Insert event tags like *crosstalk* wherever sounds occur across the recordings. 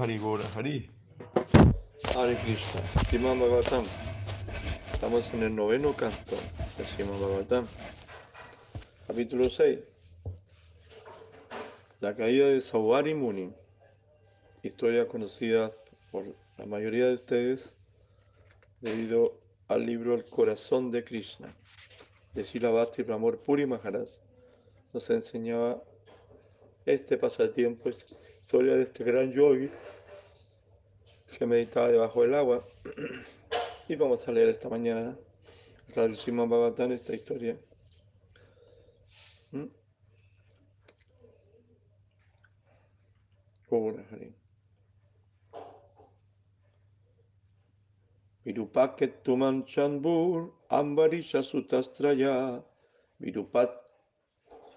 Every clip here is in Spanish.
Hari Gora Hari. Hare Krishna. Srimad Bhagavatam. Estamos en el noveno canto de Srimad Bhagavatam. Capítulo 6. La caída de Savari Muni. Historia conocida por la mayoría de ustedes debido al libro El corazón de Krishna de Sila Bhakti Pramor Puri Maharaj. Nos enseñaba este pasatiempo, historia de este gran yogi que meditaba debajo del agua. *clears throat* Y vamos a leer esta mañana, Srimad Bhagavatam, esta historia. ¿Mm? Virupaket tuman chanbur ambarisha sutastraya virupat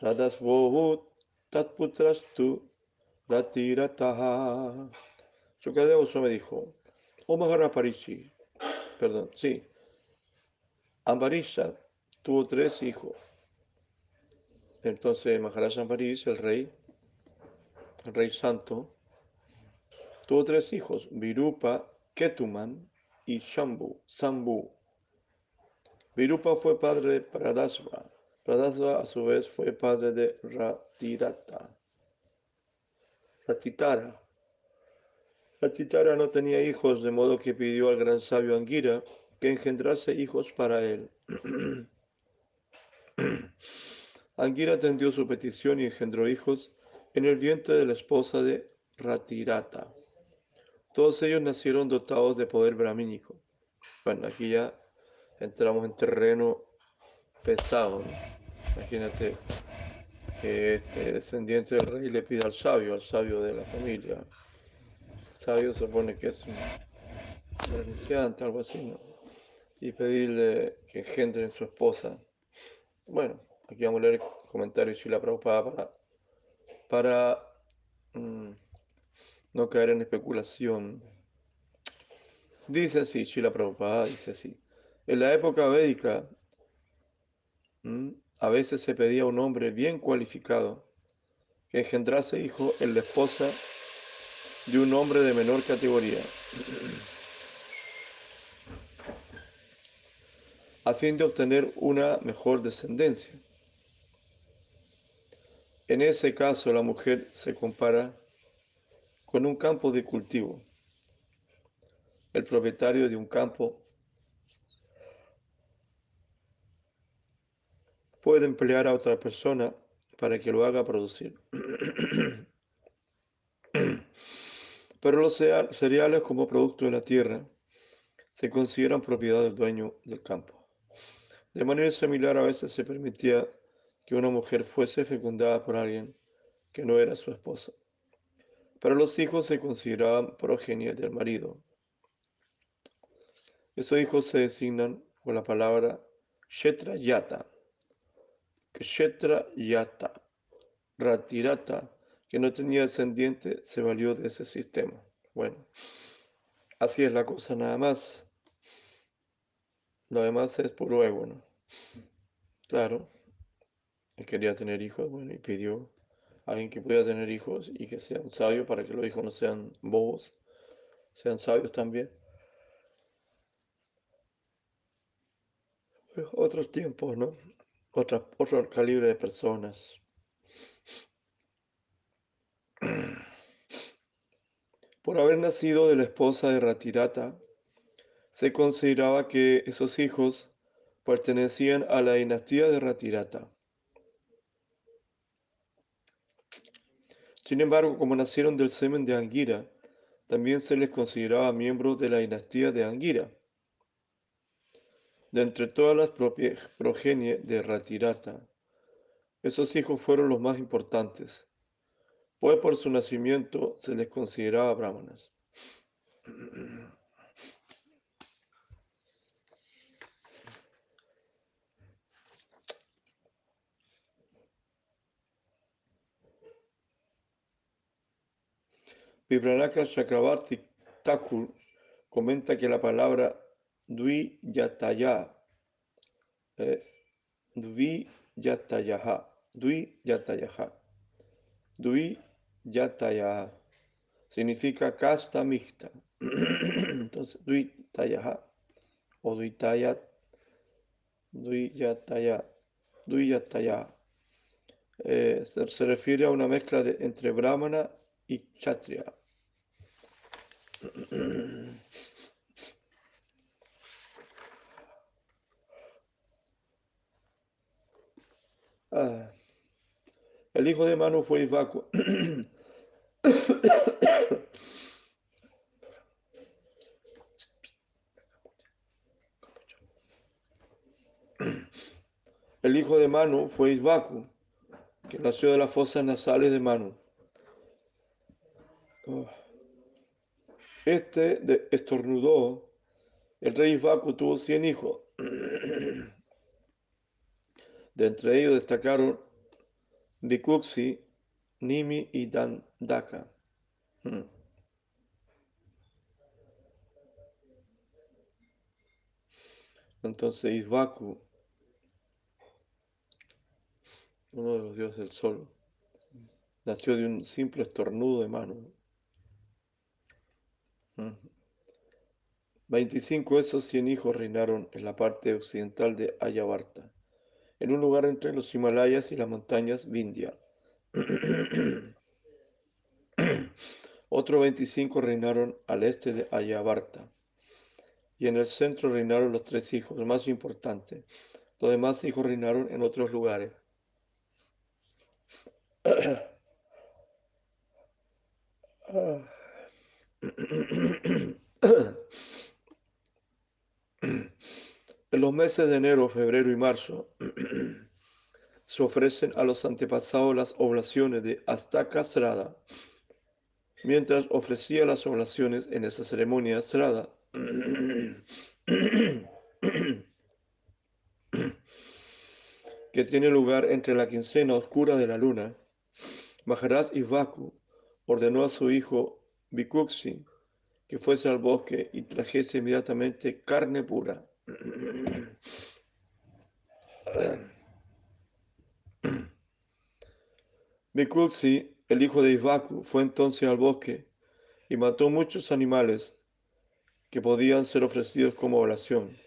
radasvobut tatputrastu ratirataha. Shukadeva me dijo, oh Mahara Parishi, perdón, sí, Ambarisha tuvo tres hijos. Entonces Maharaj Ambarish, el rey, el rey santo, tuvo tres hijos, Virupa, Ketuman y Shambhu, Sambu. Virupa fue padre de Pradasva. Pradasva a su vez fue padre de Ratirata. Ratitara. Ratitara no tenía hijos, de modo que pidió al gran sabio Angira que engendrase hijos para él. *clears throat* Angira atendió su petición y engendró hijos en el vientre de la esposa de Ratirata. Todos ellos nacieron dotados de poder brahmínico. Bueno, aquí ya entramos en terreno pesado. Imagínate que este descendiente del rey le pide al sabio, al sabio de la familia. El sabio se supone que es un iniciante, algo así, ¿no? Y pedirle que engendren su esposa. Bueno, aquí vamos a leer el comentario de Shila Prabhupada para, para mmm, no caer en especulación. Dice así, Shila Prabhupada dice así. En la época védica, a veces se pedía un hombre bien cualificado que engendrase hijo en la esposa de un hombre de menor categoría, a fin de obtener una mejor descendencia. En ese caso, la mujer se compara con un campo de cultivo. El propietario de un campo puede emplear a otra persona para que lo haga producir. *clears throat* Pero los cereales como producto de la tierra se consideran propiedad del dueño del campo. De manera similar, a veces se permitía que una mujer fuese fecundada por alguien que no era su esposa. Pero los hijos se consideraban progenie del marido. Esos hijos se designan con la palabra Shetra Yata. Ratirata, que no tenía descendiente, se valió de ese sistema. Bueno, así es la cosa nada más. Lo demás es puro ego, ¿no? Claro, él quería tener hijos, bueno, y pidió a alguien que pueda tener hijos y que sean sabios para que los hijos no sean bobos, sean sabios también. Otros tiempos, ¿no? Otra, otro calibre de personas. Por haber nacido de la esposa de Ratirata, se consideraba que esos hijos pertenecían a la dinastía de Ratirata. Sin embargo, como nacieron del semen de Angira, también se les consideraba miembros de la dinastía de Angira. De entre todas las progenie de Ratirata, esos hijos fueron los más importantes, pues por su nacimiento se les consideraba brahmanas. Vibranaka Chakravarti Thakur comenta que la palabra Dvi Yataya, eh, Dvi Yatayaha, Dvi Yatayaha, Dvi Yatayaha significa casta mixta. *clears throat* Entonces, Duitayaha o Duitayat, Duiyataya, Duiyataya, eh, se, se, refiere a una mezcla de, entre Brahmana y Kshatriya. *clears throat* Ah. El hijo de Manu fue Ivaku. El hijo de Manu fue Isvaku, que nació de las fosas nasales de Manu. Oh. Este estornudó. El rey Isvaku tuvo cien hijos. De entre ellos destacaron Bikuxi, Nimi y Dandaka. Hmm. Entonces Isvaku, uno de los dioses del sol, nació de un simple estornudo de mano. 25 de esos 100 hijos reinaron en la parte occidental de Ayavarta en un lugar entre los Himalayas y las montañas Vindhya. *clears throat* Otros 25 reinaron al este de Ayavarta. Y en el centro reinaron los tres hijos, más importantes. Los demás hijos reinaron en otros lugares. *clears throat* *clears throat* En los meses de enero, febrero y marzo *clears throat* se ofrecen a los antepasados las oblaciones de Astaka Srada. Mientras ofrecía las oblaciones en esa ceremonia Srada, *clears throat* que tiene lugar entre la quincena oscura de la luna, Maharaj Ivaku ordenó a su hijo Bikuksi que fuese al bosque y trajese inmediatamente carne pura *coughs* Bikuxi, el hijo de Isvaku, fue entonces al bosque y mató muchos animales que podían ser ofrecidos como oración.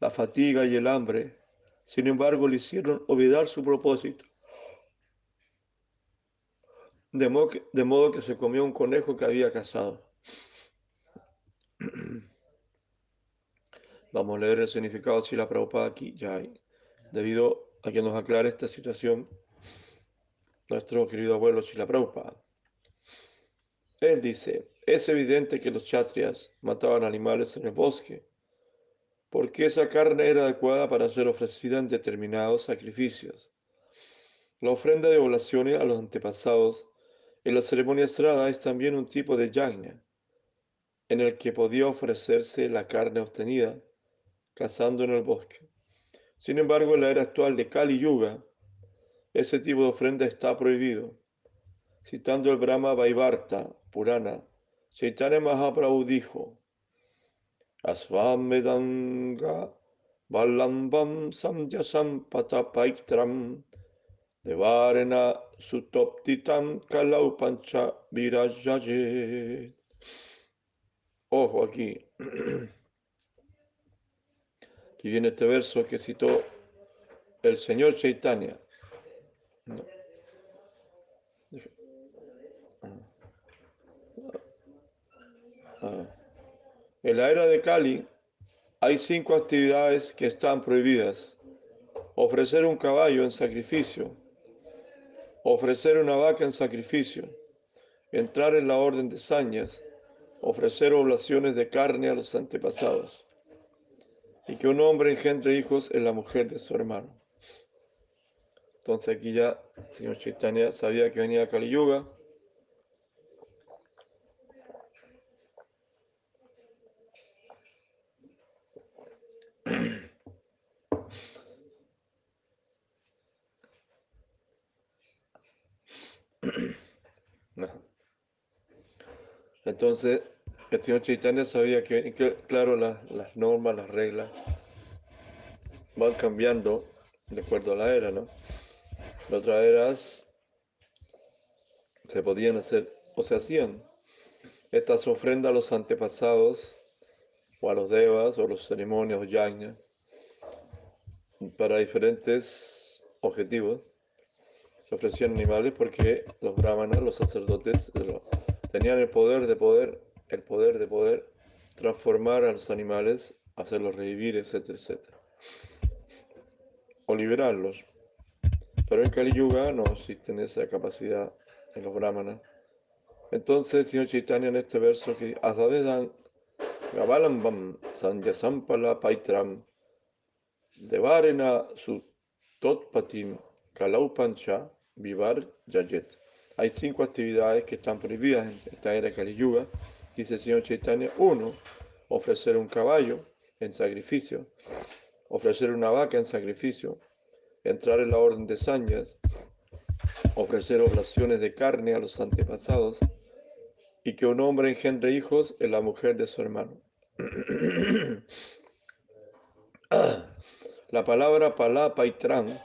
La fatiga y el hambre, sin embargo, le hicieron olvidar su propósito. De modo, que, de modo que se comió un conejo que había cazado. *coughs* Vamos a leer el significado de la Prabhupada aquí, ya. Debido a que nos aclare esta situación, nuestro querido abuelo Sila Prabhupada. Él dice, es evidente que los chatrias mataban animales en el bosque, porque esa carne era adecuada para ser ofrecida en determinados sacrificios. La ofrenda de oblaciones a los antepasados en la ceremonia estrada es también un tipo de yagna, en el que podía ofrecerse la carne obtenida cazando en el bosque. Sin embargo, en la era actual de Kali Yuga, ese tipo de ofrenda está prohibido. Citando el Brahma Vaivarta Purana, Chaitanya Mahaprabhu dijo, Asvam Medanga Balambam Samyasam Patapaitram Devarena Sutoptitam Kalau Pancha Ojo aquí. *clears throat* Y viene este verso que citó el señor Chaitanya. Ah. En la era de Kali hay cinco actividades que están prohibidas. Ofrecer un caballo en sacrificio, ofrecer una vaca en sacrificio, entrar en la orden de sañas, ofrecer oblaciones de carne a los antepasados y que un hombre engendre hijos en la mujer de su hermano. Entonces aquí ya el señor Chaitanya sabía que venía Kali Yuga. *clears throat* Entonces, el señor Chaitanya sabía que, claro, las normas, las reglas van cambiando de acuerdo a la era, ¿no? Las otras eras se podían hacer o se hacían estas ofrendas a los antepasados o a los devas o los ceremonias o yajna para diferentes objetivos. Se ofrecían animales porque los brahmanas, los sacerdotes, tenían el poder de poder, el poder de poder transformar a los animales, hacerlos revivir, etcétera, etcétera. O liberarlos. Pero en Kali Yuga no existe esa capacidad en los brahmanas. Entonces, señor Chaitanya en este verso que Gavalambam Sanyasampala Paitram Devarena su Totpatim Kalaupancha Vivar Yayet. Hay cinco actividades que están prohibidas en esta era Kali Yuga. Dice el señor Chaitanya. Uno, ofrecer un caballo en sacrificio. Ofrecer una vaca en sacrificio. Entrar en la orden de sañas. Ofrecer oblaciones de carne a los antepasados y que un hombre engendre hijos en la mujer de su hermano. *clears throat* La palabra palá paitran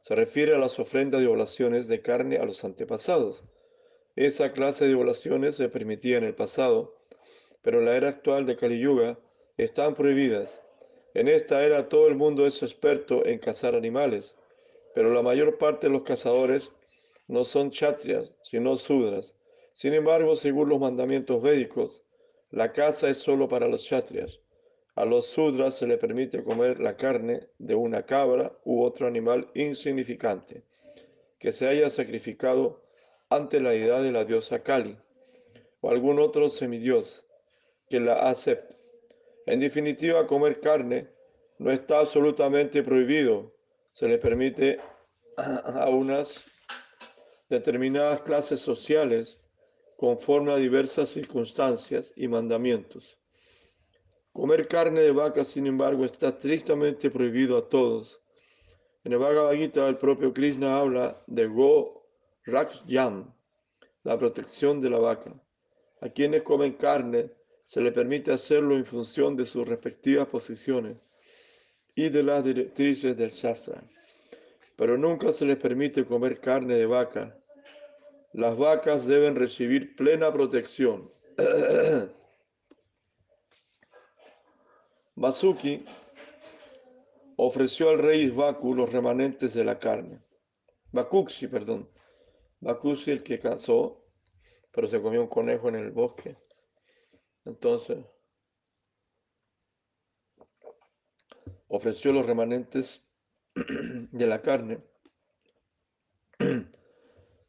se refiere a las ofrendas de oblaciones de carne a los antepasados. Esa clase de oblaciones se permitía en el pasado, pero en la era actual de Kali Yuga están prohibidas. En esta era todo el mundo es experto en cazar animales, pero la mayor parte de los cazadores no son chatrias, sino sudras sin embargo, según los mandamientos védicos, la caza es solo para los chatrias. A los sudras se le permite comer la carne de una cabra u otro animal insignificante que se haya sacrificado ante la deidad de la diosa Kali o algún otro semidios que la acepte. En definitiva, comer carne no está absolutamente prohibido. Se le permite *clears throat* a unas determinadas clases sociales conforme a diversas circunstancias y mandamientos. Comer carne de vaca, sin embargo, está estrictamente prohibido a todos. En el Bhagavad Gita, el propio Krishna habla de Go Raksham, la protección de la vaca. A quienes comen carne se le permite hacerlo en función de sus respectivas posiciones y de las directrices del Shastra. Pero nunca se les permite comer carne de vaca las vacas deben recibir plena protección. *clears throat* Basuki ofreció al rey Isbaku los remanentes de la carne. Bakuxi, perdón. Bakuxi el que cazó, pero se comió un conejo en el bosque. Entonces, ofreció los remanentes *clears throat* de la carne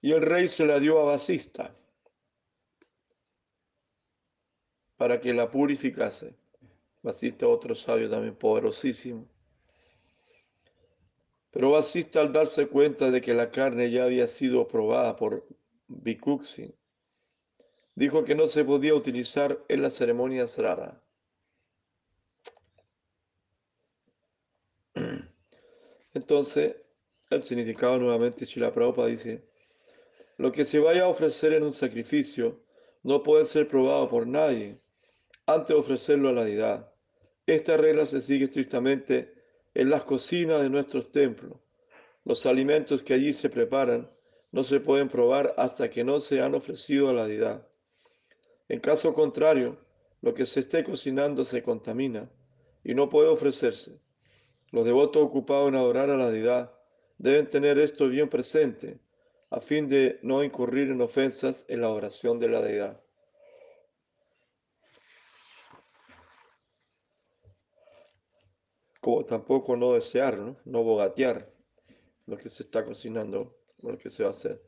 y el rey se la dio a Basista para que la purificase. Basista, otro sabio también poderosísimo. Pero Basista, al darse cuenta de que la carne ya había sido probada por Bikuxi, dijo que no se podía utilizar en las ceremonias raras. *clears throat* Entonces, el significado nuevamente, Chila Prabhupada dice, lo que se vaya a ofrecer en un sacrificio no puede ser probado por nadie antes de ofrecerlo a la deidad. Esta regla se sigue estrictamente en las cocinas de nuestros templos. Los alimentos que allí se preparan no se pueden probar hasta que no se han ofrecido a la deidad. En caso contrario, lo que se esté cocinando se contamina y no puede ofrecerse. Los devotos ocupados en adorar a la deidad deben tener esto bien presente a fin de no incurrir en ofensas en la oración de la deidad. Tampoco no desear, no, no bogatear lo que se está cocinando, lo que se va a hacer.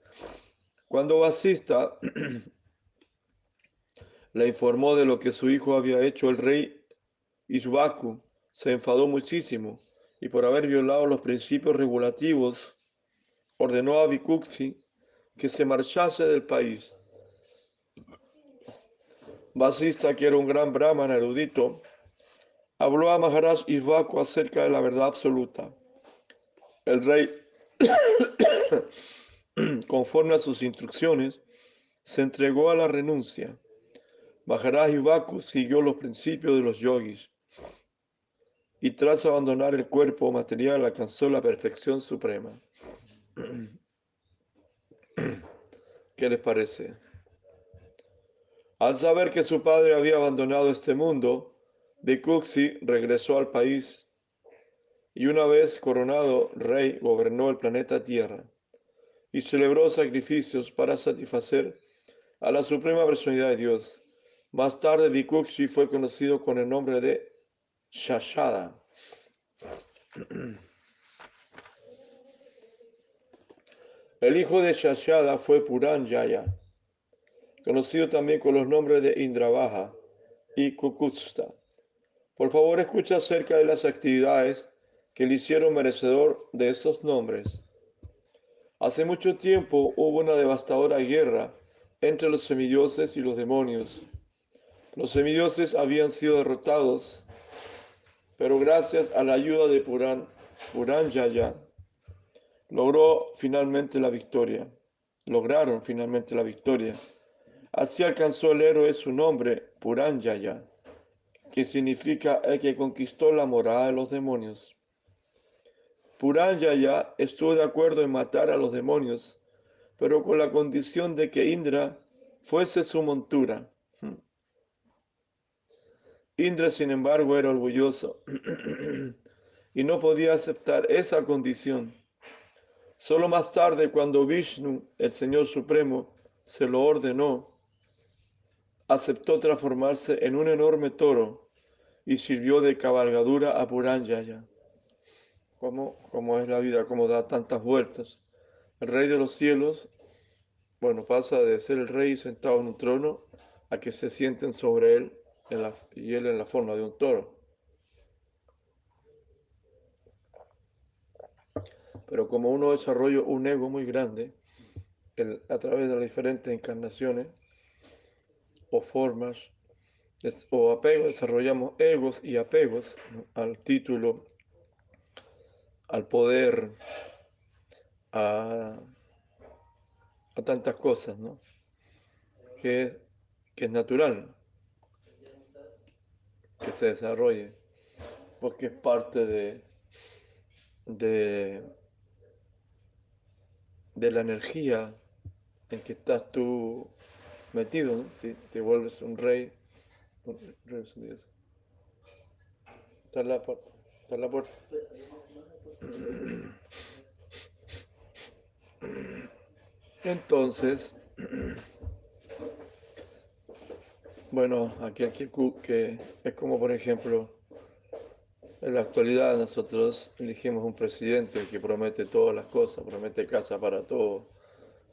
Cuando Basista *clears throat* le informó de lo que su hijo había hecho, el rey Isbaku se enfadó muchísimo y por haber violado los principios regulativos ordenó a Bikuxi que se marchase del país. Basista, que era un gran brahman erudito, habló a Maharaj Isvaku acerca de la verdad absoluta. El rey, *coughs* conforme a sus instrucciones, se entregó a la renuncia. Maharaj Isvaku siguió los principios de los yogis y tras abandonar el cuerpo material alcanzó la perfección suprema. *coughs* ¿Qué les parece? Al saber que su padre había abandonado este mundo, Bikuxi regresó al país y una vez coronado rey gobernó el planeta Tierra y celebró sacrificios para satisfacer a la suprema personalidad de Dios. Más tarde Bikuxi fue conocido con el nombre de Shashada. *clears throat* El hijo de Shashada fue Puranjaya, conocido también con los nombres de Indravaja y Kukutsta. Por favor, escucha acerca de las actividades que le hicieron merecedor de estos nombres. Hace mucho tiempo hubo una devastadora guerra entre los semidioses y los demonios. Los semidioses habían sido derrotados, pero gracias a la ayuda de Puran, Puranjaya, logró finalmente la victoria. Lograron finalmente la victoria. Así alcanzó el héroe su nombre, Puranjaya que significa el que conquistó la morada de los demonios. Puranyaya estuvo de acuerdo en matar a los demonios, pero con la condición de que Indra fuese su montura. Hmm. Indra, sin embargo, era orgulloso *clears throat* y no podía aceptar esa condición. Solo más tarde, cuando Vishnu, el Señor Supremo, se lo ordenó, aceptó transformarse en un enorme toro y sirvió de cabalgadura a Puranyaya. ¿Cómo, ¿Cómo es la vida? ¿Cómo da tantas vueltas? El rey de los cielos, bueno, pasa de ser el rey sentado en un trono a que se sienten sobre él y él en la forma de un toro. Pero como uno desarrolla un ego muy grande, a través de las diferentes encarnaciones, o formas o apegos, desarrollamos egos y apegos al título, al poder, a, tantas cosas, ¿no? Que, que es natural que se desarrolle, porque es parte de, de, de la energía en que estás tú metido, ¿no? te, vuelves un rey. Está la, está en la puerta. Entonces, bueno, aquel que, que es como por ejemplo, en la actualidad nosotros elegimos un presidente que promete todas las cosas, promete casa para todos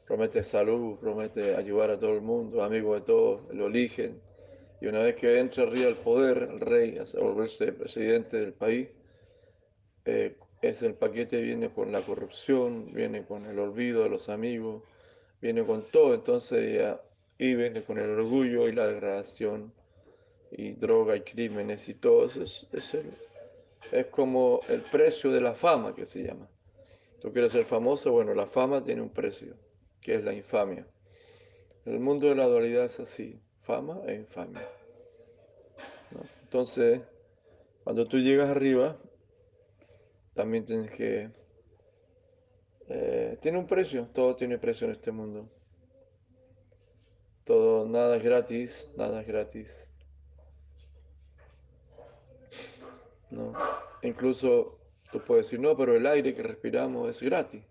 promete salud, promete ayudar a todo el mundo, amigo de todos, lo eligen. Y una vez que entra arriba al poder, el rey, a volverse presidente del país, eh, es el paquete viene con la corrupción, viene con el olvido de los amigos, viene con todo, entonces ya, y viene con el orgullo y la degradación, y droga y crímenes y todo eso. Es, es, es como el precio de la fama que se llama. Tú quieres ser famoso, bueno, la fama tiene un precio que es la infamia. El mundo de la dualidad es así, fama e infamia. Entonces, cuando tú llegas arriba, también tienes que... Eh, tiene un precio, todo tiene precio en este mundo. Todo, nada es gratis, nada es gratis. ¿No? Incluso tú puedes decir, no, pero el aire que respiramos es gratis.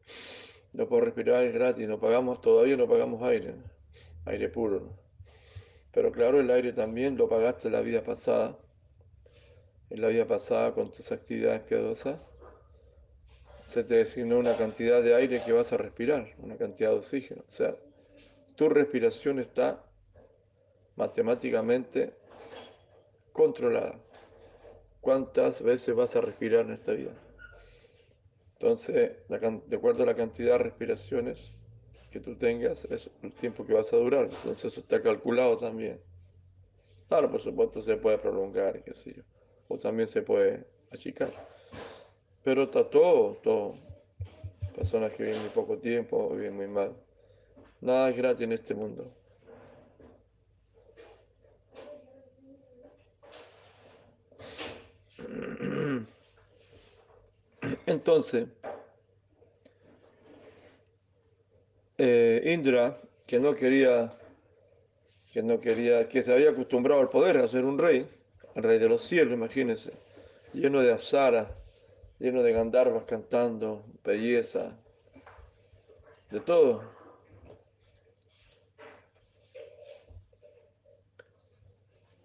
No puedo respirar, es gratis, no pagamos, todavía no pagamos aire, aire puro. Pero claro, el aire también lo pagaste la vida pasada, en la vida pasada con tus actividades piadosas. Se te designó una cantidad de aire que vas a respirar, una cantidad de oxígeno. O sea, tu respiración está matemáticamente controlada. ¿Cuántas veces vas a respirar en esta vida? Entonces, de acuerdo a la cantidad de respiraciones que tú tengas, es el tiempo que vas a durar. Entonces, eso está calculado también. Claro, por supuesto, se puede prolongar, qué sé yo. O también se puede achicar. Pero está todo, todo. Personas que viven muy poco tiempo, viven muy mal. Nada es gratis en este mundo. Entonces, eh, Indra, que no quería que no quería, que se había acostumbrado al poder, a ser un rey, el rey de los cielos, imagínense, lleno de apsaras, lleno de gandharvas cantando, belleza, de todo.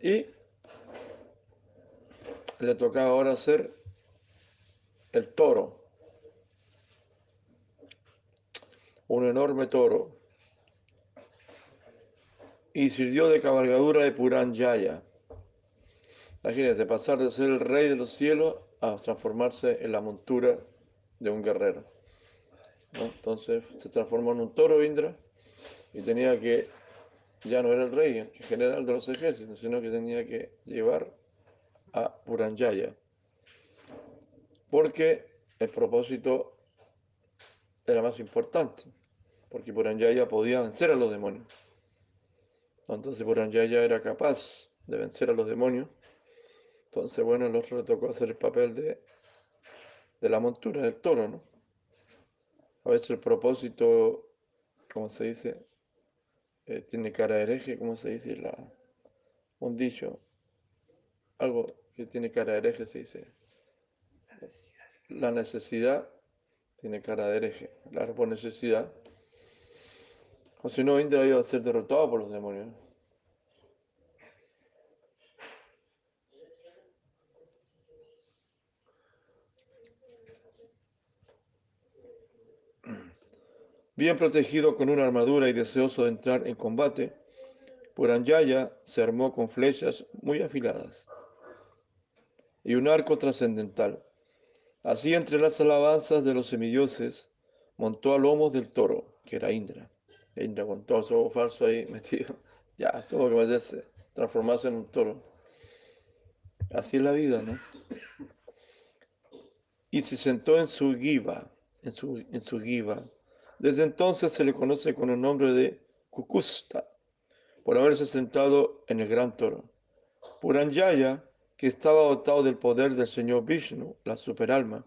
Y le tocaba ahora ser el toro, un enorme toro, y sirvió de cabalgadura de Puranjaya. Imagínense, pasar de ser el rey de los cielos a transformarse en la montura de un guerrero. Entonces se transformó en un toro Indra y tenía que, ya no era el rey, el general de los ejércitos, sino que tenía que llevar a Puranjaya. Porque el propósito era más importante, porque Puranjaya podía vencer a los demonios. Entonces Puranjaya era capaz de vencer a los demonios. Entonces, bueno, el otro le tocó hacer el papel de, de la montura del toro, ¿no? A veces el propósito, como se dice, eh, tiene cara de hereje, como se dice, la, un dicho, algo que tiene cara de hereje se dice. La necesidad tiene cara de hereje, la por necesidad. O si no, Indra iba a ser derrotado por los demonios. Bien protegido con una armadura y deseoso de entrar en combate, Puranjaya se armó con flechas muy afiladas y un arco trascendental. Así, entre las alabanzas de los semidioses, montó a lomos del toro, que era Indra. Indra con todo su falso ahí *laughs* metido. Ya, tuvo que meterse, transformarse en un toro. Así es la vida, ¿no? Y se sentó en su giva, en su, en su giva, desde entonces se le conoce con el nombre de Kukusta, por haberse sentado en el gran toro. Puranjaya, que estaba dotado del poder del señor Vishnu, la superalma,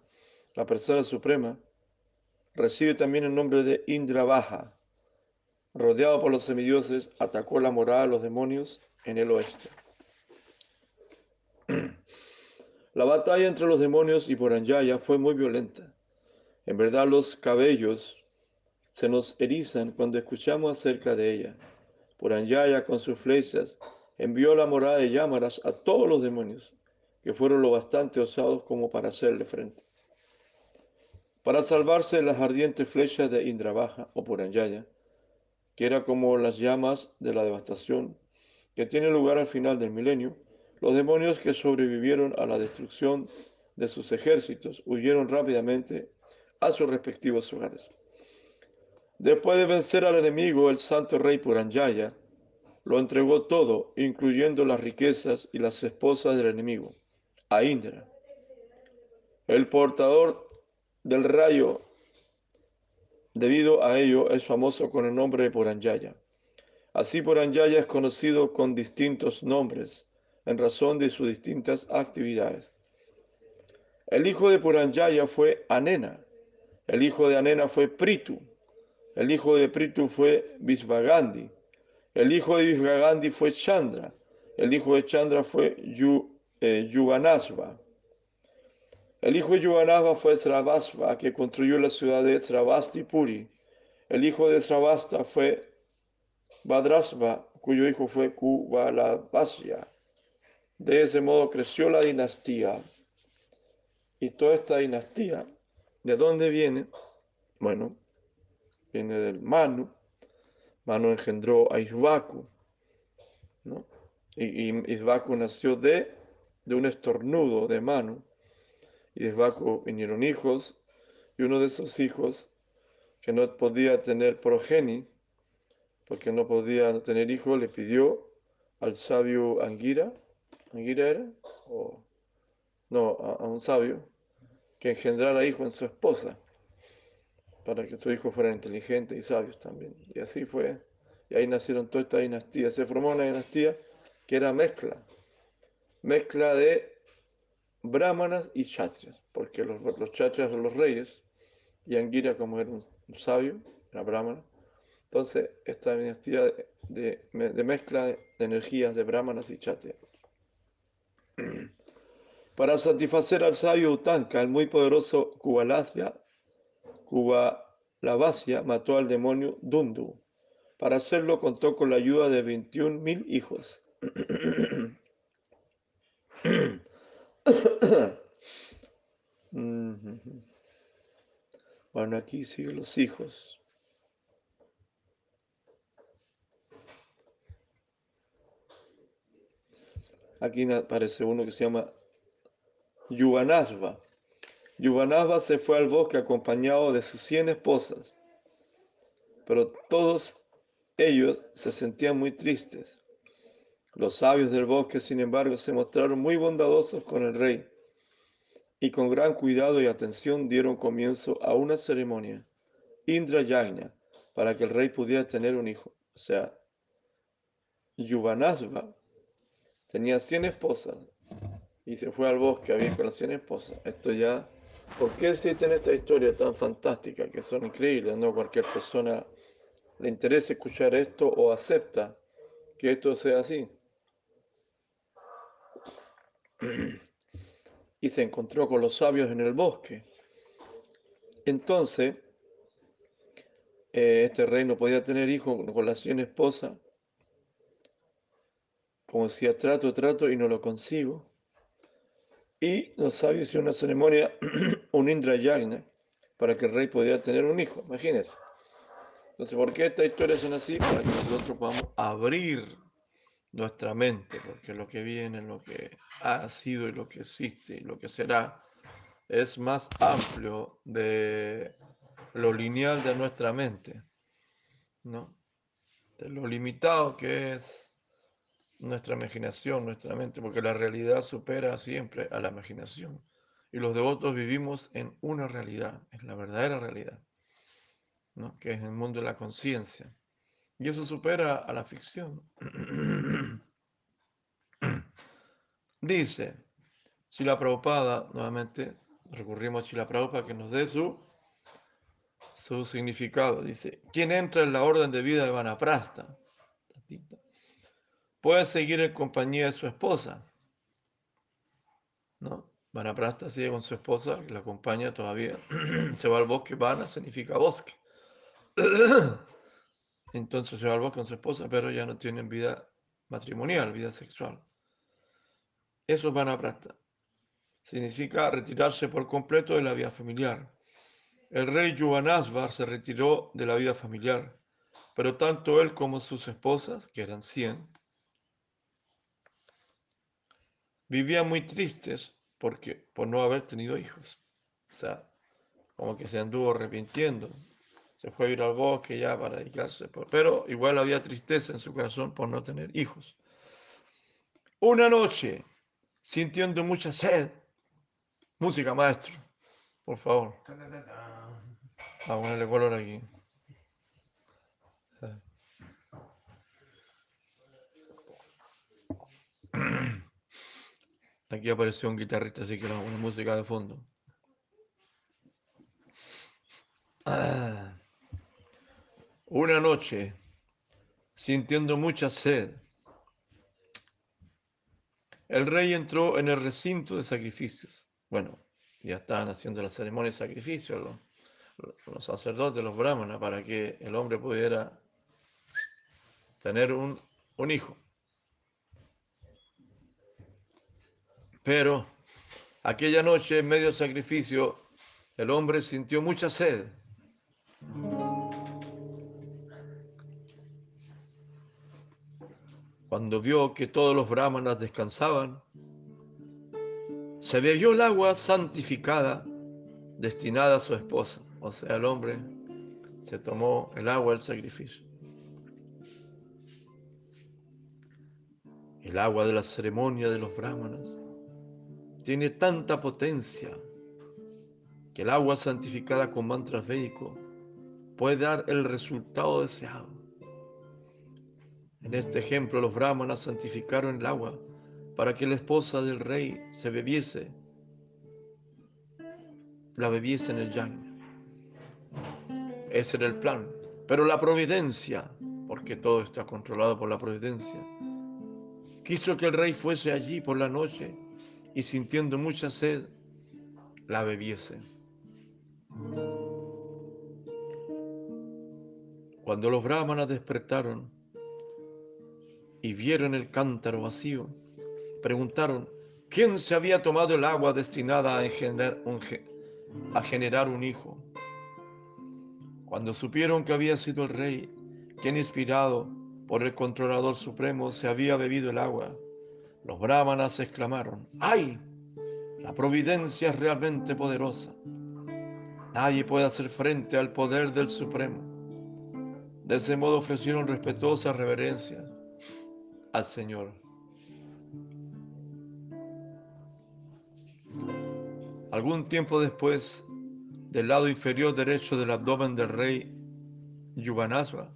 la persona suprema, recibe también el nombre de Indravaha. Rodeado por los semidioses, atacó la morada de los demonios en el oeste. *clears throat* La batalla entre los demonios y Puranjaya fue muy violenta. En verdad los cabellos se nos erizan cuando escuchamos acerca de ella. Puranyaya con sus flechas envió la morada de llamaras a todos los demonios, que fueron lo bastante osados como para hacerle frente. Para salvarse de las ardientes flechas de Indrabaja o Puranyaya, que era como las llamas de la devastación que tiene lugar al final del milenio, los demonios que sobrevivieron a la destrucción de sus ejércitos huyeron rápidamente a sus respectivos hogares. Después de vencer al enemigo, el santo rey Puranjaya lo entregó todo, incluyendo las riquezas y las esposas del enemigo, a Indra. El portador del rayo, debido a ello, es famoso con el nombre de Puranjaya. Así Puranjaya es conocido con distintos nombres en razón de sus distintas actividades. El hijo de Puranjaya fue Anena. El hijo de Anena fue Pritu. El hijo de Pritu fue Visvagandhi. El hijo de Visvagandhi fue Chandra. El hijo de Chandra fue eh, Yuganasva. El hijo de Yuganasva fue Sravasva, que construyó la ciudad de Sravastipuri. El hijo de Sravasta fue Badrasva, cuyo hijo fue Kuvalavasya. De ese modo creció la dinastía. Y toda esta dinastía, ¿de dónde viene? Bueno, viene del Manu. Manu engendró a Isvaku. ¿no? Y, y Isvaku nació de, de un estornudo de Manu. Y de Isvaku vinieron hijos. Y uno de esos hijos, que no podía tener progenie, porque no podía tener hijos, le pidió al sabio Angira. ¿Angira era? O, no, a un sabio, que engendrara hijo en su esposa para que sus hijos fueran inteligentes y sabios también. Y así fue. Y ahí nacieron toda esta dinastía. Se formó una dinastía que era mezcla. Mezcla de brahmanas y chatrias, porque los, los son los reyes, y Angira, como era un, sabio, era brahmana. Entonces, esta dinastía de, de mezcla de energías de brahmanas y chatia. *clears throat* Para satisfacer al sabio Utanka, el muy poderoso Kubalasya, Kubalavasya mató al demonio Dundu. Para hacerlo contó con la ayuda de 21.000 hijos. *coughs* Bueno, aquí siguen los hijos. Aquí aparece uno que se llama Yuvanasva. Yuvanasva se fue al bosque acompañado de sus cien esposas, pero todos ellos se sentían muy tristes. Los sabios del bosque, sin embargo, se mostraron muy bondadosos con el rey y con gran cuidado y atención dieron comienzo a una ceremonia, Indra Yagna, para que el rey pudiera tener un hijo. O sea, Yuvanasva tenía 100 esposas y se fue al bosque a vivir con las 100 esposas. Esto ya, ¿por qué existen estas historias tan fantásticas que son increíbles? No cualquier persona le interesa escuchar esto o acepta que esto sea así. y se encontró con los sabios en el bosque. Entonces, eh, este rey no podía tener hijos con las 100 esposas. Como decía, trato, trato y no lo consigo. Y los sabios hicieron una ceremonia, *clears throat* un Indra Yagna, para que el rey pudiera tener un hijo. Imagínense. Entonces, ¿por qué estas historias son así? Para que nosotros podamos abrir nuestra mente, porque lo que viene, lo que ha sido y lo que existe y lo que será es más amplio de lo lineal de nuestra mente, ¿no? De lo limitado que es nuestra imaginación, nuestra mente, porque la realidad supera siempre a la imaginación. Y los devotos vivimos en una realidad, en la verdadera realidad, ¿no? que es el mundo de la conciencia. Y eso supera a la ficción. *clears throat* Dice, si la Prabhupada, nuevamente recurrimos a Chila Prabhupada que nos dé su, su significado. Dice, quien entra en la orden de vida de Vanaprasta puede seguir en compañía de su esposa. ¿No? Vanaprasta sigue con su esposa, la acompaña todavía. *clears throat* Se va al bosque, Vana significa bosque. *clears throat* Entonces se va al bosque con su esposa, pero ya no tienen vida matrimonial, vida sexual. Eso es vanaprasta. Significa retirarse por completo de la vida familiar. El rey Yuvanasvar se retiró de la vida familiar, pero tanto él como sus esposas, que eran 100, vivían muy tristes porque, por no haber tenido hijos. O sea, como que se anduvo arrepintiendo se fue a ir al bosque ya para dedicarse, pero igual había tristeza en su corazón por no tener hijos. Una noche, sintiendo mucha sed, música maestro, por favor. Vamos a ponerle color aquí. Aquí apareció un guitarrista, así que una música de fondo. Ah. Una noche, sintiendo mucha sed, el rey entró en el recinto de sacrificios. Bueno, ya estaban haciendo la ceremonia de sacrificio los, sacerdotes, los brahmanas, para que el hombre pudiera tener un, un hijo. Pero aquella noche, en medio del sacrificio, el hombre sintió mucha sed. Cuando vio que todos los brahmanas descansaban, se bebió el agua santificada destinada a su esposa. O sea, el hombre se tomó el agua del sacrificio. El agua de la ceremonia de los brahmanas tiene tanta potencia que el agua santificada con mantras védicos puede dar el resultado deseado. En este ejemplo, los brahmanas santificaron el agua para que la esposa del rey se bebiese, la bebiese en el yang. Ese era el plan. Pero la providencia, porque todo está controlado por la providencia, quiso que el rey fuese allí por la noche y sintiendo mucha sed, la bebiese. Cuando los brahmanas despertaron y vieron el cántaro vacío, preguntaron quién se había tomado el agua destinada a generar un, a generar un hijo. Cuando supieron que había sido el rey quien inspirado por el controlador supremo se había bebido el agua, los brahmanas exclamaron, ¡ay! La providencia es realmente poderosa. Nadie puede hacer frente al poder del Supremo. De ese modo ofrecieron respetuosa reverencia al Señor. Algún tiempo después, del lado inferior derecho del abdomen del rey Yuvanasva,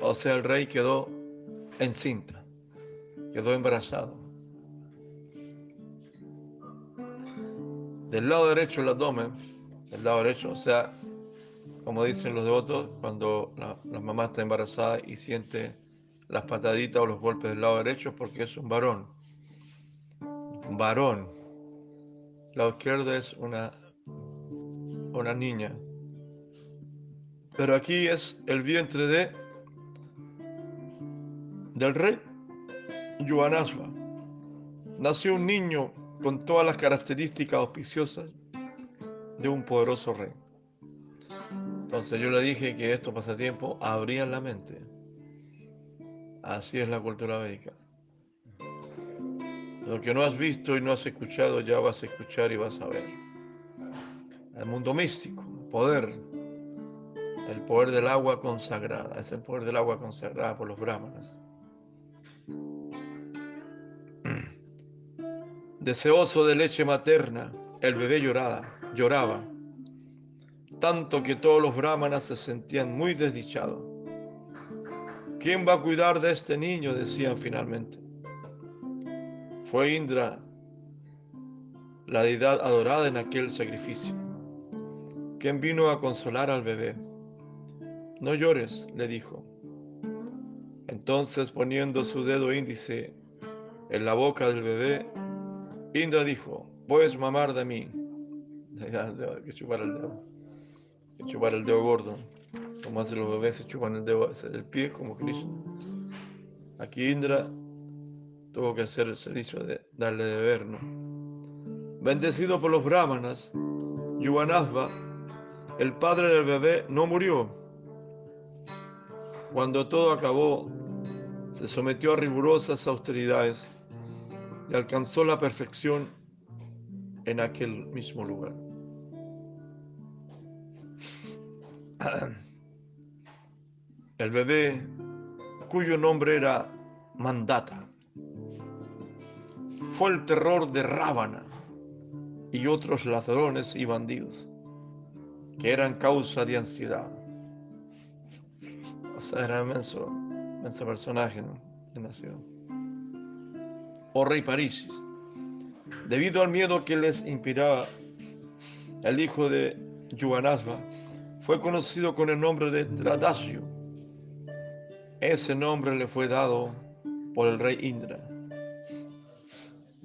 o sea, el rey quedó encinta, quedó embarazado. Del lado derecho del abdomen, del lado derecho, o sea, como dicen los devotos, cuando la, mamá está embarazada y siente las pataditas o los golpes del lado derecho, porque es un varón. Varón. La izquierda es una, una niña. Pero aquí es el vientre de del rey Yuanasva. Nació un niño con todas las características auspiciosas de un poderoso rey. Entonces yo le dije que estos pasatiempos abrían la mente. Así es la cultura védica. Lo que no has visto y no has escuchado, ya vas a escuchar y vas a ver. El mundo místico, poder, el poder del agua consagrada, es el poder del agua consagrada por los brahmanas. Deseoso de leche materna, el bebé lloraba, lloraba, tanto que todos los brahmanas se sentían muy desdichados. ¿Quién va a cuidar de este niño? decían finalmente. Fue Indra, la deidad adorada en aquel sacrificio, quien vino a consolar al bebé. No llores, le dijo. Entonces poniendo su dedo índice en la boca del bebé, Indra dijo, puedes mamar de mí. que chupar el dedo. Que chupar el dedo gordo. Como hacen los bebés, se chupan el dedo del pie como Krishna. Aquí Indra tuvo que hacer el servicio de darle de ver. Bendecido por los brahmanas, Yuvanasva, el padre del bebé, no murió. Cuando todo acabó, se sometió a rigurosas austeridades y alcanzó la perfección en aquel mismo lugar. *clears throat* El bebé, cuyo nombre era Mandata, fue el terror de Rábana y otros ladrones y bandidos que eran causa de ansiedad. O sea, era inmenso, inmenso personaje ¿no? de nación o rey Parisis. Debido al miedo que les inspiraba, el hijo de Yuanasva fue conocido con el nombre de Tradasio. Ese nombre le fue dado por el rey Indra.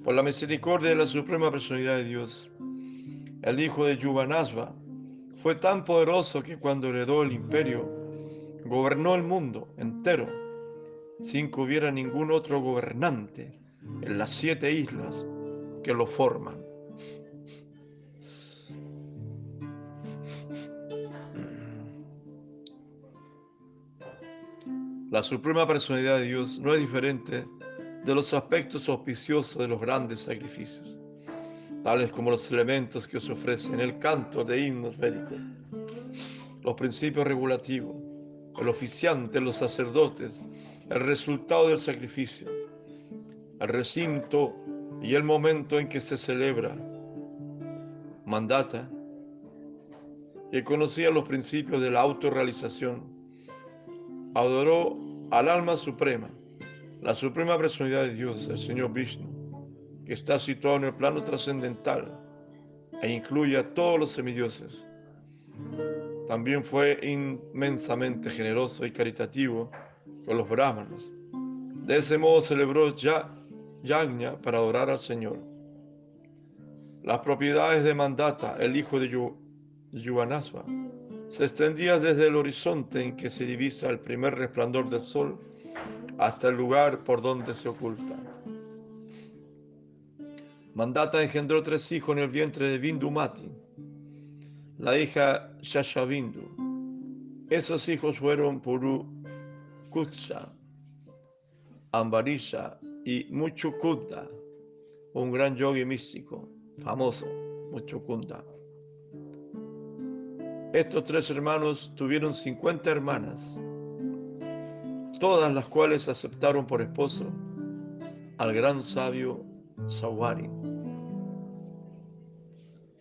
Por la misericordia de la suprema personalidad de Dios, el hijo de Yuvanasva fue tan poderoso que cuando heredó el imperio, gobernó el mundo entero sin que hubiera ningún otro gobernante en las siete islas que lo forman. La suprema personalidad de Dios no es diferente de los aspectos auspiciosos de los grandes sacrificios, tales como los elementos que os ofrecen el canto de himnos védicos, los principios regulativos, el oficiante, los sacerdotes, el resultado del sacrificio, el recinto y el momento en que se celebra. Mandata, que conocía los principios de la autorrealización, adoró al alma suprema, la suprema personalidad de Dios, el Señor Vishnu, que está situado en el plano trascendental e incluye a todos los semidioses. también fue inmensamente generoso y caritativo con los brahmanos. De ese modo celebró ya yagna para adorar al Señor. Las propiedades de Mandata, el hijo de Yuvanasva, se extendían desde el horizonte en que se divisa el primer resplandor del sol hasta el lugar por donde se oculta. Mandata engendró tres hijos en el vientre de Vindumati, la hija Shashavindu. Esos hijos fueron Puru Kuksha, Ambarisha y Muchukunda, un gran yogi místico famoso, Muchukunda. Estos tres hermanos tuvieron 50 hermanas, todas las cuales aceptaron por esposo al gran sabio Sawari.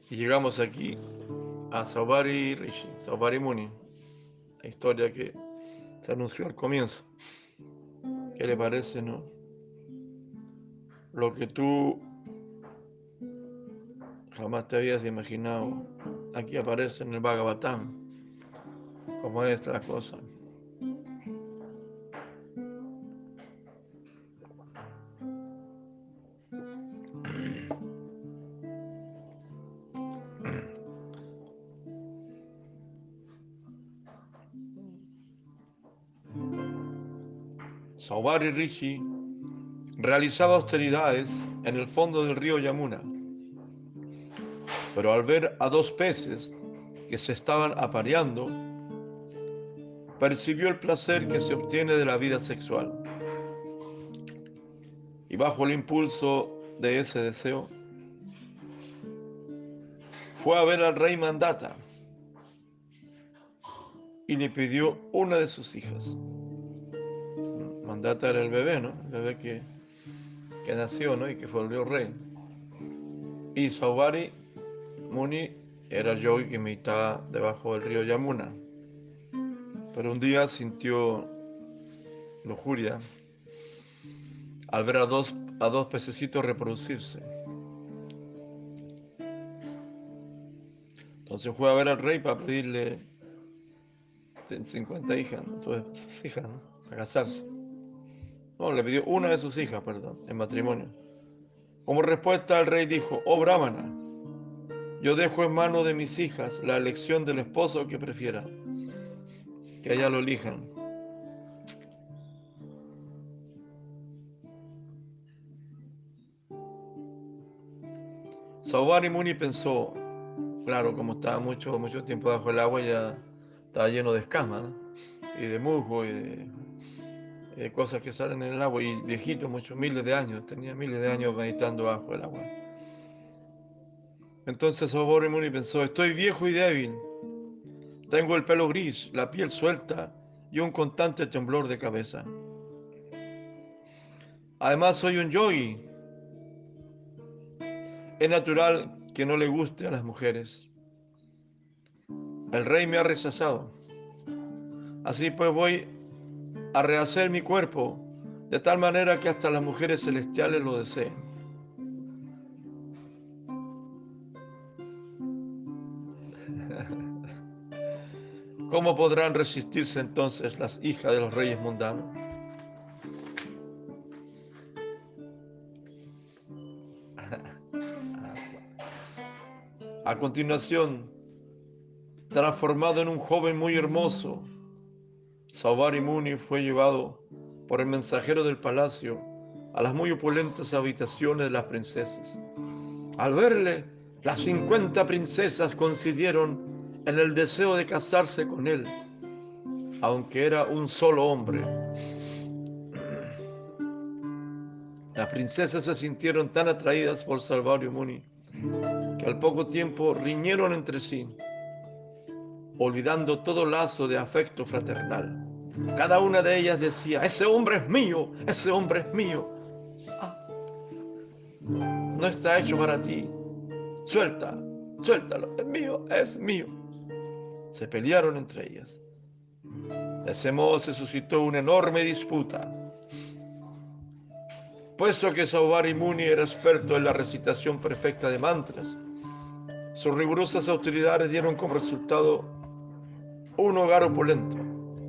Y llegamos aquí a Sawari Rishi, Sawari Muni, la historia que se anunció al comienzo. ¿Qué le parece, no? Lo que tú jamás te habías imaginado, aquí aparece en el Bhagavatam, como es la cosa. Saubhari Rishi realizaba austeridades en el fondo del río Yamuna, pero al ver a dos peces que se estaban apareando, percibió el placer que se obtiene de la vida sexual. Y bajo el impulso de ese deseo, fue a ver al rey Mandata y le pidió una de sus hijas. Mandata era el bebé, ¿no? El bebé que, que nació, ¿no? Y que volvió rey. Y Saubari Muni era yogi que meditaba debajo del río Yamuna. Pero un día sintió lujuria al ver a dos, a dos pececitos reproducirse. Entonces fue a ver al rey para pedirle 50 hijas, sus hijas, ¿no? a casarse. No, le pidió una de sus hijas, perdón, en matrimonio. Como respuesta, el rey dijo, oh Brahmana, yo dejo en manos de mis hijas la elección del esposo que prefiera, que ella lo elijan. Saubari Muni pensó, claro, como estaba mucho, mucho tiempo bajo el agua, ya estaba lleno de escamas y de musgo y de eh, cosas que salen en el agua y viejito, muchos miles de años, tenía miles de años meditando bajo el agua. Entonces Sobori Muni pensó, estoy viejo y débil, tengo el pelo gris, la piel suelta y un constante temblor de cabeza. Además soy un yogi. Es natural que no le guste a las mujeres. El rey me ha rechazado. Así pues voy a rehacer mi cuerpo de tal manera que hasta las mujeres celestiales lo deseen. *laughs* ¿Cómo podrán resistirse entonces las hijas de los reyes mundanos? *laughs* A continuación, transformado en un joven muy hermoso, Saubari Muni fue llevado por el mensajero del palacio a las muy opulentas habitaciones de las princesas. Al verle, las 50 princesas coincidieron en el deseo de casarse con él, aunque era un solo hombre. Las princesas se sintieron tan atraídas por Salvario Muni que al poco tiempo riñeron entre sí olvidando todo lazo de afecto fraternal. Cada una de ellas decía, ese hombre es mío, ese hombre es mío. No está hecho para ti. Suelta, suéltalo, es mío, es mío. Se pelearon entre ellas. De ese modo se suscitó una enorme disputa. Puesto que Saubari Muni era experto en la recitación perfecta de mantras, sus rigurosas autoridades dieron como resultado un hogar opulento,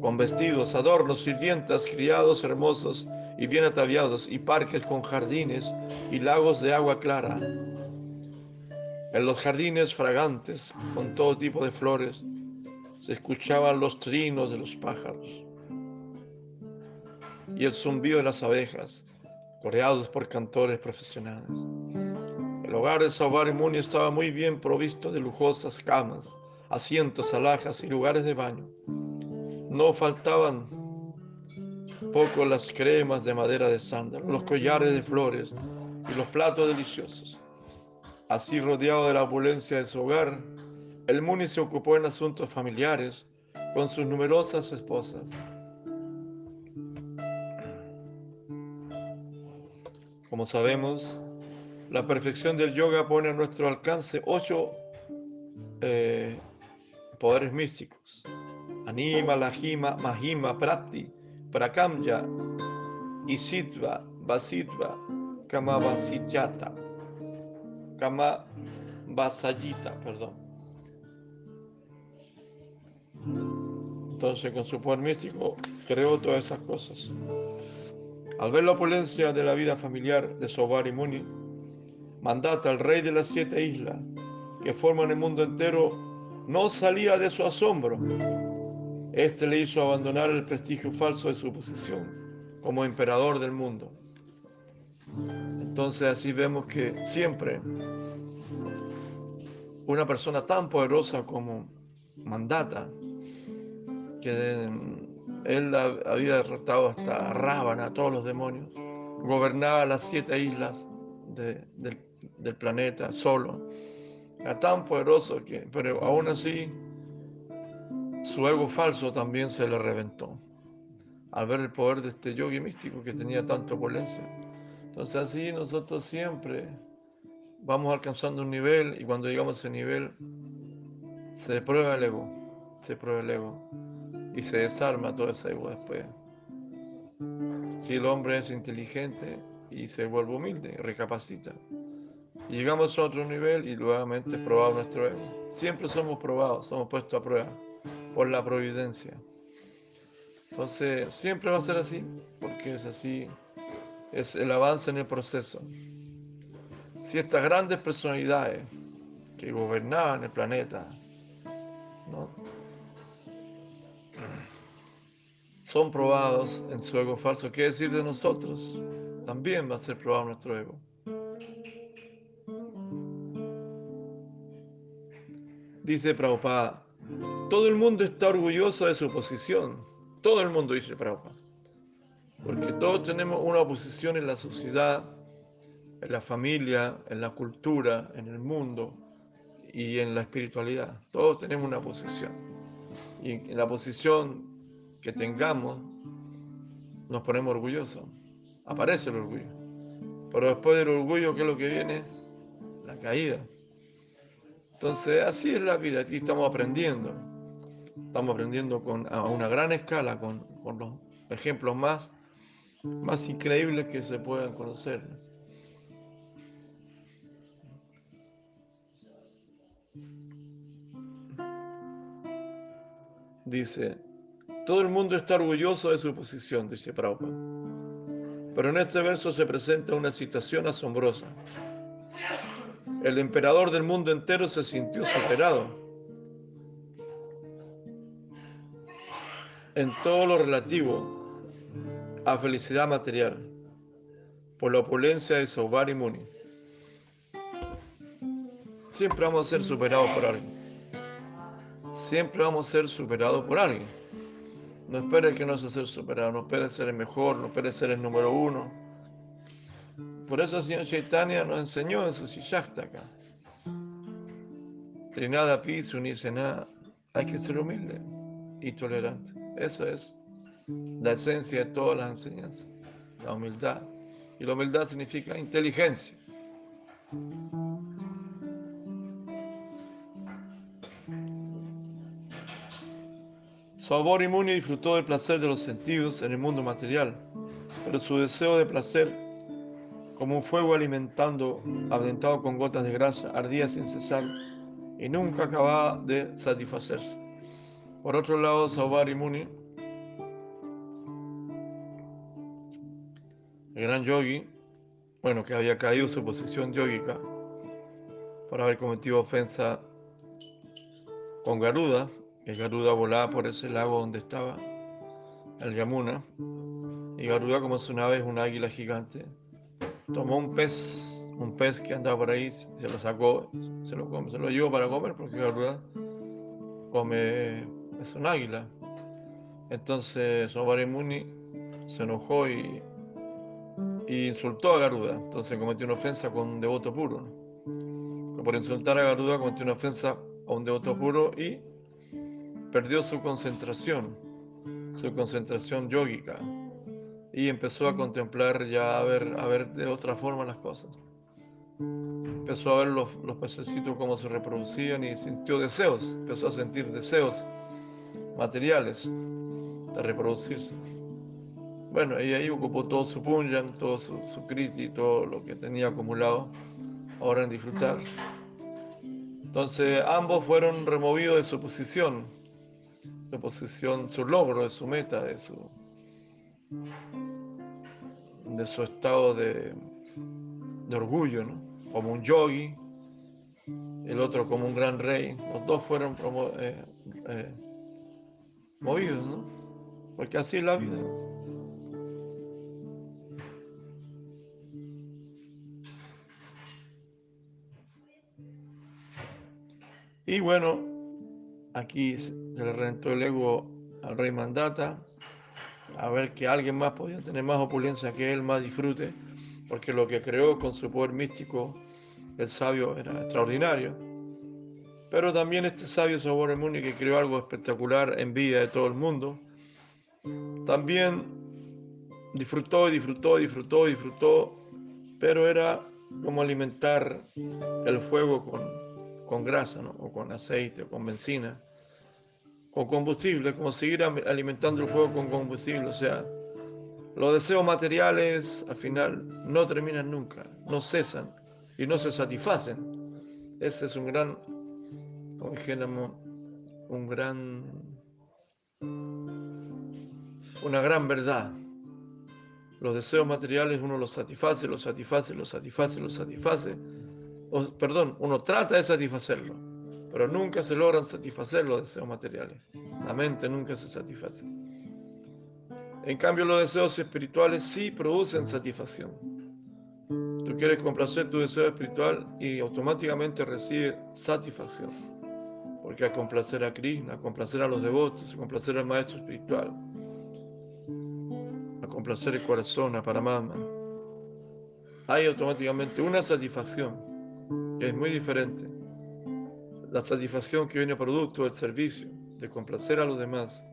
con vestidos, adornos, sirvientas, criados hermosos y bien ataviados, y parques con jardines y lagos de agua clara. En los jardines fragantes, con todo tipo de flores, se escuchaban los trinos de los pájaros y el zumbido de las abejas, coreados por cantores profesionales. El hogar de Sabar Muni estaba muy bien provisto de lujosas camas, asientos, alhajas y lugares de baño. No faltaban poco las cremas de madera de sándalo, los collares de flores y los platos deliciosos. Así rodeado de la opulencia de su hogar, el Muni se ocupó en asuntos familiares con sus numerosas esposas. Como sabemos, la perfección del yoga pone a nuestro alcance ocho eh, poderes místicos. Anima, Lajima, Mahima, Prapti, Prakamya, Isitva, Vasitva, Kamavasiyata, Kamavasayita, perdón. Entonces, con su poder místico, creó todas esas cosas. Al ver la opulencia de la vida familiar de Sobar y Muni, mandata al rey de las siete islas que forman el mundo entero no salía de su asombro. Este le hizo abandonar el prestigio falso de su posición como emperador del mundo. Entonces así vemos que siempre una persona tan poderosa como Mandata, que él había derrotado hasta Rábana, todos los demonios, gobernaba las siete islas del planeta solo. Era tan poderoso que, pero aún así, su ego falso también se le reventó al ver el poder de este yogi místico que tenía tanta opulencia. Entonces así nosotros siempre vamos alcanzando un nivel y cuando llegamos a ese nivel se prueba el ego, se prueba el ego y se desarma todo ese ego después. Si el hombre es inteligente y se vuelve humilde, recapacita. Y llegamos a otro nivel y nuevamente es probado nuestro ego. Siempre somos probados, somos puestos a prueba por la providencia. Entonces, siempre va a ser así, porque es así, es el avance en el proceso. Si estas grandes personalidades que gobernaban el planeta, ¿no? son probados en su ego falso. ¿Qué decir de nosotros? También va a ser probado nuestro ego. Dice Prabhupada, todo el mundo está orgulloso de su posición. Todo el mundo dice Prabhupada. Porque todos tenemos una posición en la sociedad, en la familia, en la cultura, en el mundo y en la espiritualidad. Todos tenemos una posición. Y en la posición que tengamos, nos ponemos orgullosos. Aparece el orgullo. Pero después del orgullo, ¿qué es lo que viene? La caída. Entonces, así es la vida. Aquí estamos aprendiendo. Estamos aprendiendo con, a una gran escala, con, con los ejemplos más, más increíbles que se puedan conocer. Dice, todo el mundo está orgulloso de su posición, dice Prabhupada. Pero en este verso se presenta una situación asombrosa. El emperador del mundo entero se sintió superado en todo lo relativo a felicidad material por la opulencia de Sobar y Muni. Siempre vamos a ser superados por alguien. Siempre vamos a ser superados por alguien. No esperes que no se ser superado, no esperes ser el mejor, no esperes ser el número uno. Por eso el señor Chaitanya nos enseñó eso, si ya está acá. Trinada piso, ni nada. Hay que ser humilde y tolerante. Eso es la esencia de todas las enseñanzas. La humildad. Y la humildad significa inteligencia. y Muni disfrutó del placer de los sentidos en el mundo material, pero su deseo de placer, como un fuego alimentando, aventado con gotas de grasa, ardía sin cesar y nunca acababa de satisfacerse. Por otro lado, Saubhari Muni, el gran yogi, bueno, que había caído su posición yogica por haber cometido ofensa con Garuda, que Garuda volaba por ese lago donde estaba el Yamuna, y Garuda como su nave es un águila gigante, tomó un pez, un pez que andaba por ahí, se lo sacó, se lo, come, llevó para comer, porque Garuda come, es un águila. Entonces Sobarimuni se enojó y, insultó a Garuda, entonces cometió una ofensa con un devoto puro. Por insultar a Garuda cometió una ofensa a un devoto puro y perdió su concentración, su concentración yógica y empezó a contemplar ya a ver, a ver de otra forma las cosas. Empezó a ver los, los pececitos cómo se reproducían y sintió deseos, empezó a sentir deseos materiales de reproducirse. Bueno, y ahí ocupó todo su punyan, todo su, su kriti, todo lo que tenía acumulado, ahora en disfrutar. Entonces ambos fueron removidos de su posición, su posición, su logro, de su meta, de su, de su estado de, de orgullo, ¿no? como un yogi, el otro como un gran rey. Los dos fueron promo, eh, eh, movidos, ¿no? Porque así es la vida. Y bueno, aquí se le rentó el ego al rey Mandata, a ver que alguien más podía tener más opulencia que él, más disfrute, porque lo que creó con su poder místico el sabio era extraordinario. Pero también este sabio Saboremuni que creó algo espectacular en vida de todo el mundo, también disfrutó y disfrutó disfrutó disfrutó, pero era como alimentar el fuego con, con grasa, o con aceite, o con benzina, con combustible, como seguir alimentando el fuego con combustible. O sea, los deseos materiales al final no terminan nunca, no cesan y no se satisfacen. Ese es un gran, como dijéramos, un gran, una gran verdad. Los deseos materiales uno los satisface, los satisface, los satisface, los satisface. O, perdón, uno trata de satisfacerlo, pero nunca se logran satisfacer los deseos materiales. La mente nunca se satisface. En cambio, los deseos espirituales sí producen satisfacción. Tú quieres complacer tu deseo espiritual y automáticamente recibes satisfacción. Porque al complacer a Krishna, a complacer a los devotos, a complacer al maestro espiritual, a complacer el corazón, a Paramatma, hay automáticamente una satisfacción que es muy diferente. La satisfacción que viene producto del servicio, de complacer a los demás,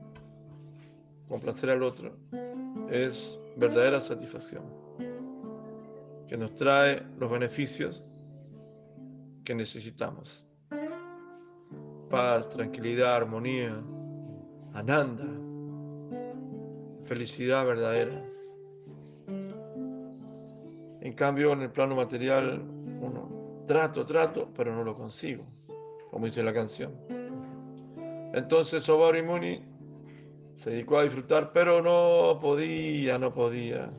complacer al otro, es verdadera satisfacción que nos trae los beneficios que necesitamos. Paz, tranquilidad, armonía, ananda, felicidad verdadera. En cambio, en el plano material, uno trato, trato, pero no lo consigo, como dice la canción. Entonces, Obari Muni se dedicó a disfrutar, pero no podía, no podía.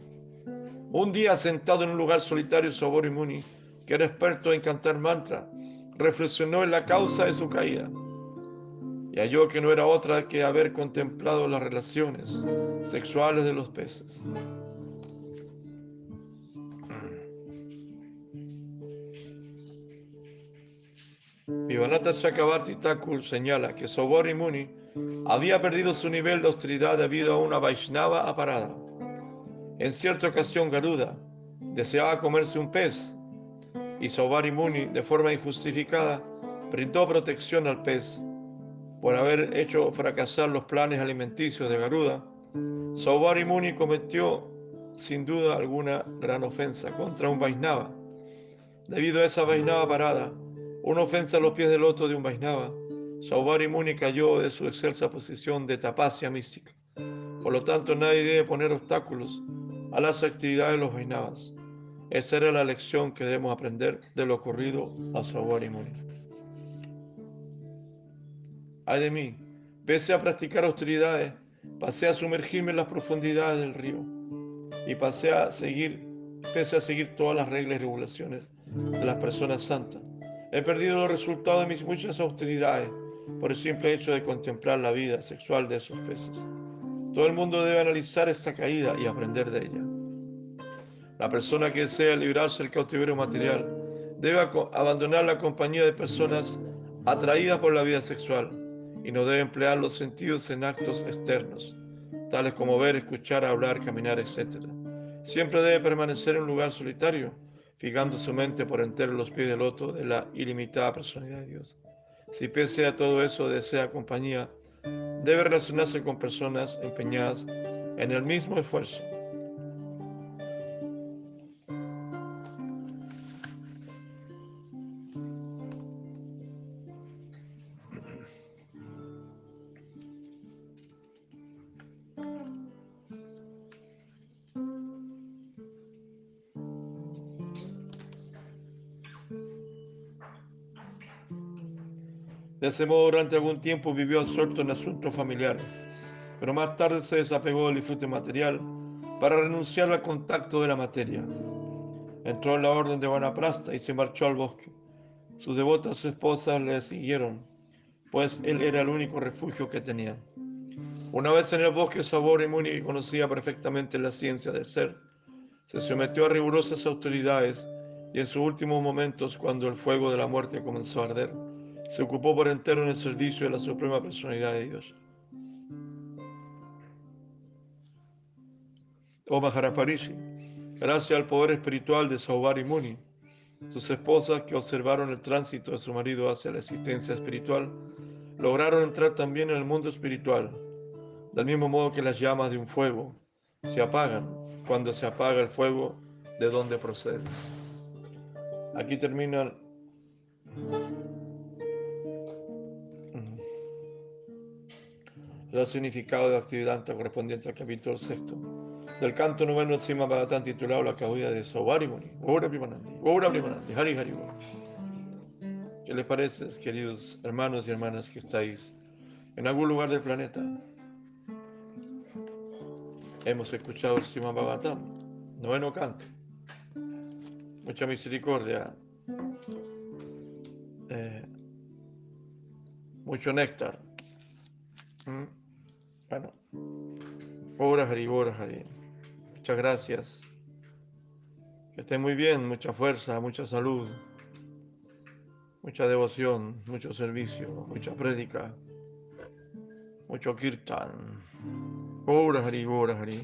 Un día sentado en un lugar solitario, Sobori Muni, que era experto en cantar mantra, reflexionó en la causa de su caída y halló que no era otra que haber contemplado las relaciones sexuales de los peces. Vivanata Chakrabarti Thakur señala que Sobori Muni había perdido su nivel de austeridad debido a una Vaishnava aparada. En cierta ocasión Garuda deseaba comerse un pez y Saubhari Muni, de forma injustificada, brindó protección al pez. Por haber hecho fracasar los planes alimenticios de Garuda, Saubhari Muni cometió sin duda alguna gran ofensa contra un Vaisnava. Debido a esa Vaisnava parada, una ofensa a los pies del loto de un Vaisnava, Saubhari Muni cayó de su excelsa posición de tapasya mística. Por lo tanto, nadie debe poner obstáculos a las actividades de los Vainavas. Esa era la lección que debemos aprender de lo ocurrido a Saubhari Muni. Ay de mí, Pese a practicar austeridades, pasé a sumergirme en las profundidades del río y pasé a seguir, pese a seguir todas las reglas y regulaciones de las personas santas. He perdido los resultados de mis muchas austeridades por el simple hecho de contemplar la vida sexual de esos peces. Todo el mundo debe analizar esta caída y aprender de ella. La persona que desea librarse del cautiverio material debe abandonar la compañía de personas atraídas por la vida sexual y no debe emplear los sentidos en actos externos, tales como ver, escuchar, hablar, caminar, etc. Siempre debe permanecer en un lugar solitario, fijando su mente por entero en los pies del loto de la ilimitada personalidad de Dios. Si pese a todo eso desea compañía, debe relacionarse con personas empeñadas en el mismo esfuerzo Modo, durante algún tiempo vivió absorto en asuntos familiares, pero más tarde se desapegó del disfrute material para renunciar al contacto de la materia. Entró en la orden de Vanaprasta y se marchó al bosque. Sus devotas esposas le siguieron, pues él era el único refugio que tenía. Una vez en el bosque, Sabor y conocía perfectamente la ciencia del ser, se sometió a rigurosas autoridades y en sus últimos momentos, cuando el fuego de la muerte comenzó a arder, se ocupó por entero en el servicio de la Suprema Personalidad de Dios. Oh Maharaparishi, gracias al poder espiritual de Saubari Muni, sus esposas que observaron el tránsito de su marido hacia la existencia espiritual, lograron entrar también en el mundo espiritual, del mismo modo que las llamas de un fuego se apagan cuando se apaga el fuego de donde procede. Aquí termina el significado de actividad correspondiente al capítulo sexto del canto noveno Sima Bhagavatam titulado La caída de Sobarimuni. Ora Primanandi, Ora Primanandi, Hari Hari ¿Qué les parece, queridos hermanos y hermanas que estáis en algún lugar del planeta? Hemos escuchado el Sima Bhagavatam, noveno canto. Mucha misericordia. Eh, mucho néctar. ¿Mm? Bueno, obras Hari, Hari. Muchas gracias. Que estén muy bien, mucha fuerza, mucha salud, mucha devoción, mucho servicio, mucha prédica, mucho kirtan. Obras Hari, Hari.